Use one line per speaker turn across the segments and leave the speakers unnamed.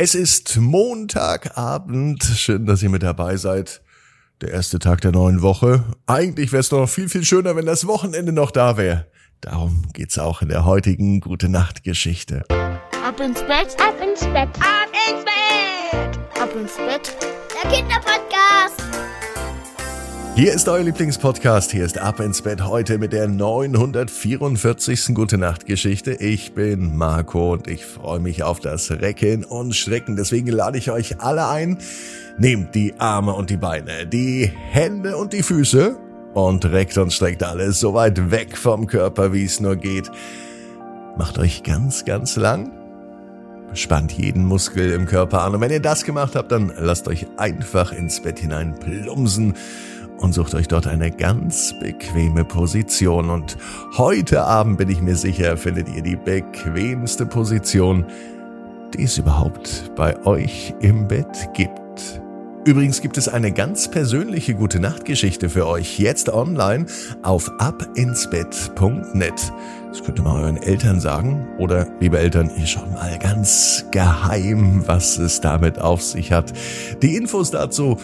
Es ist Montagabend. Schön, dass ihr mit dabei seid. Der erste Tag der neuen Woche. Eigentlich wäre es noch viel, viel schöner, wenn das Wochenende noch da wäre. Darum geht's auch in der heutigen Gute Nacht Geschichte.
Ab ins Bett,
Ab ins Bett.
ab ins Bett, ab ins Bett.
Der Kinderpodcast.
Hier ist euer Lieblingspodcast. Hier ist Ab ins Bett heute mit der 944. Gute Nacht Geschichte. Ich bin Marco und ich freue mich auf das Recken und Strecken. Deswegen lade ich euch alle ein. Nehmt die Arme und die Beine, die Hände und die Füße und reckt und streckt alles so weit weg vom Körper, wie es nur geht. Macht euch ganz, ganz lang. Spannt jeden Muskel im Körper an. Und wenn ihr das gemacht habt, dann lasst euch einfach ins Bett hinein plumsen und sucht euch dort eine ganz bequeme Position. Und heute Abend bin ich mir sicher, findet ihr die bequemste Position, die es überhaupt bei euch im Bett gibt. Übrigens gibt es eine ganz persönliche gute Nachtgeschichte für euch jetzt online auf abinsbett.net. Das könnt ihr mal euren Eltern sagen. Oder, liebe Eltern, ihr schaut mal ganz geheim, was es damit auf sich hat. Die Infos dazu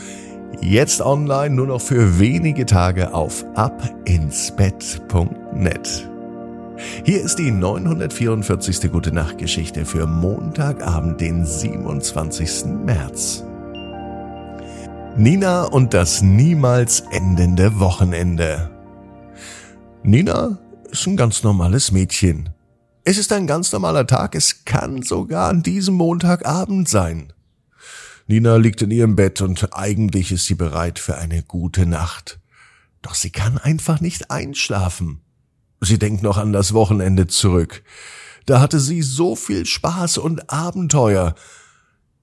jetzt online nur noch für wenige Tage auf abinsbett.net. Hier ist die 944. Gute Nacht Geschichte für Montagabend, den 27. März. Nina und das niemals endende Wochenende. Nina ist ein ganz normales Mädchen. Es ist ein ganz normaler Tag, es kann sogar an diesem Montagabend sein. Nina liegt in ihrem Bett und eigentlich ist sie bereit für eine gute Nacht. Doch sie kann einfach nicht einschlafen. Sie denkt noch an das Wochenende zurück. Da hatte sie so viel Spaß und Abenteuer.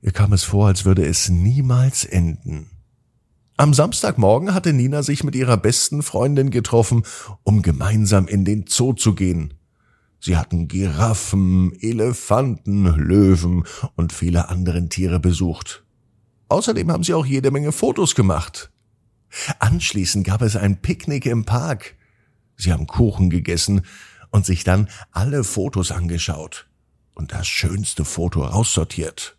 Ihr kam es vor, als würde es niemals enden. Am Samstagmorgen hatte Nina sich mit ihrer besten Freundin getroffen, um gemeinsam in den Zoo zu gehen. Sie hatten Giraffen, Elefanten, Löwen und viele andere Tiere besucht. Außerdem haben sie auch jede Menge Fotos gemacht. Anschließend gab es ein Picknick im Park. Sie haben Kuchen gegessen und sich dann alle Fotos angeschaut und das schönste Foto raussortiert.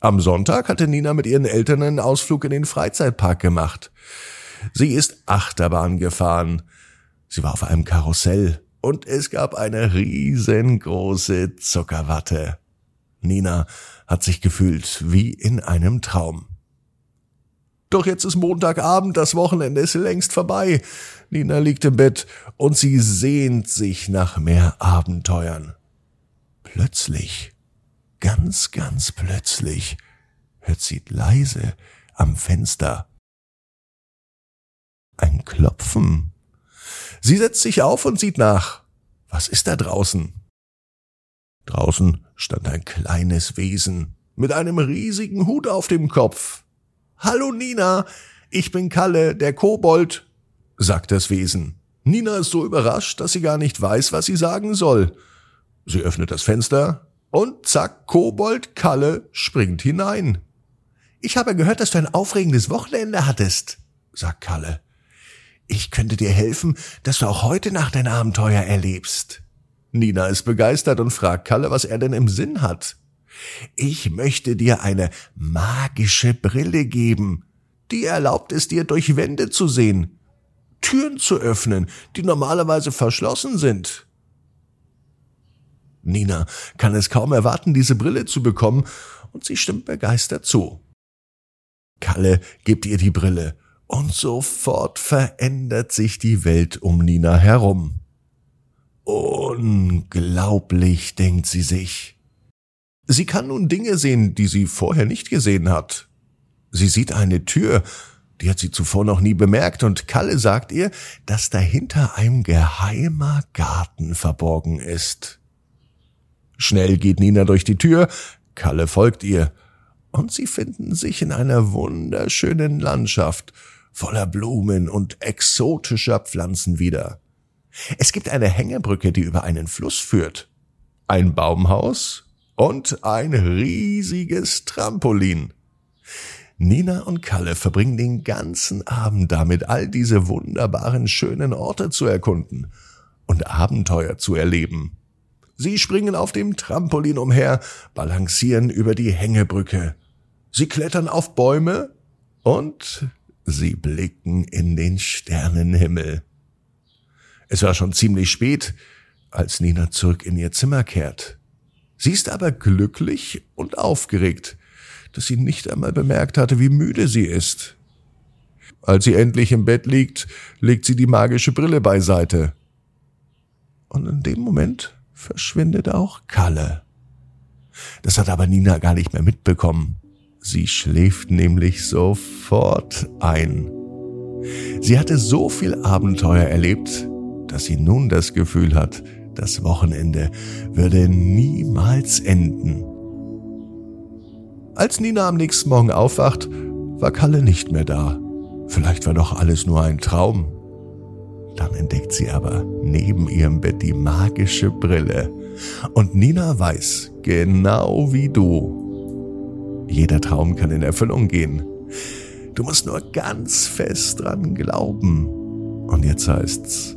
Am Sonntag hatte Nina mit ihren Eltern einen Ausflug in den Freizeitpark gemacht. Sie ist Achterbahn gefahren. Sie war auf einem Karussell und es gab eine riesengroße Zuckerwatte. Nina hat sich gefühlt wie in einem Traum. Doch jetzt ist Montagabend, das Wochenende ist längst vorbei. Nina liegt im Bett und sie sehnt sich nach mehr Abenteuern. Plötzlich Ganz, ganz plötzlich hört sie leise am Fenster ein Klopfen. Sie setzt sich auf und sieht nach. Was ist da draußen? Draußen stand ein kleines Wesen mit einem riesigen Hut auf dem Kopf. Hallo Nina, ich bin Kalle, der Kobold, sagt das Wesen. Nina ist so überrascht, dass sie gar nicht weiß, was sie sagen soll. Sie öffnet das Fenster, und zack, Kobold Kalle springt hinein. Ich habe gehört, dass du ein aufregendes Wochenende hattest, sagt Kalle. Ich könnte dir helfen, dass du auch heute Nacht ein Abenteuer erlebst. Nina ist begeistert und fragt Kalle, was er denn im Sinn hat. Ich möchte dir eine magische Brille geben. Die erlaubt es dir, durch Wände zu sehen, Türen zu öffnen, die normalerweise verschlossen sind. Nina kann es kaum erwarten, diese Brille zu bekommen, und sie stimmt begeistert zu. Kalle gibt ihr die Brille, und sofort verändert sich die Welt um Nina herum. Unglaublich, denkt sie sich. Sie kann nun Dinge sehen, die sie vorher nicht gesehen hat. Sie sieht eine Tür, die hat sie zuvor noch nie bemerkt, und Kalle sagt ihr, dass dahinter ein geheimer Garten verborgen ist. Schnell geht Nina durch die Tür, Kalle folgt ihr, und sie finden sich in einer wunderschönen Landschaft voller Blumen und exotischer Pflanzen wieder. Es gibt eine Hängebrücke, die über einen Fluss führt, ein Baumhaus und ein riesiges Trampolin. Nina und Kalle verbringen den ganzen Abend damit, all diese wunderbaren, schönen Orte zu erkunden und Abenteuer zu erleben. Sie springen auf dem Trampolin umher, balancieren über die Hängebrücke. Sie klettern auf Bäume und sie blicken in den Sternenhimmel. Es war schon ziemlich spät, als Nina zurück in ihr Zimmer kehrt. Sie ist aber glücklich und aufgeregt, dass sie nicht einmal bemerkt hatte, wie müde sie ist. Als sie endlich im Bett liegt, legt sie die magische Brille beiseite. Und in dem Moment verschwindet auch Kalle. Das hat aber Nina gar nicht mehr mitbekommen. Sie schläft nämlich sofort ein. Sie hatte so viel Abenteuer erlebt, dass sie nun das Gefühl hat, das Wochenende würde niemals enden. Als Nina am nächsten Morgen aufwacht, war Kalle nicht mehr da. Vielleicht war doch alles nur ein Traum. Dann entdeckt sie aber neben ihrem Bett die magische Brille. Und Nina weiß, genau wie du, jeder Traum kann in Erfüllung gehen. Du musst nur ganz fest dran glauben. Und jetzt heißt's,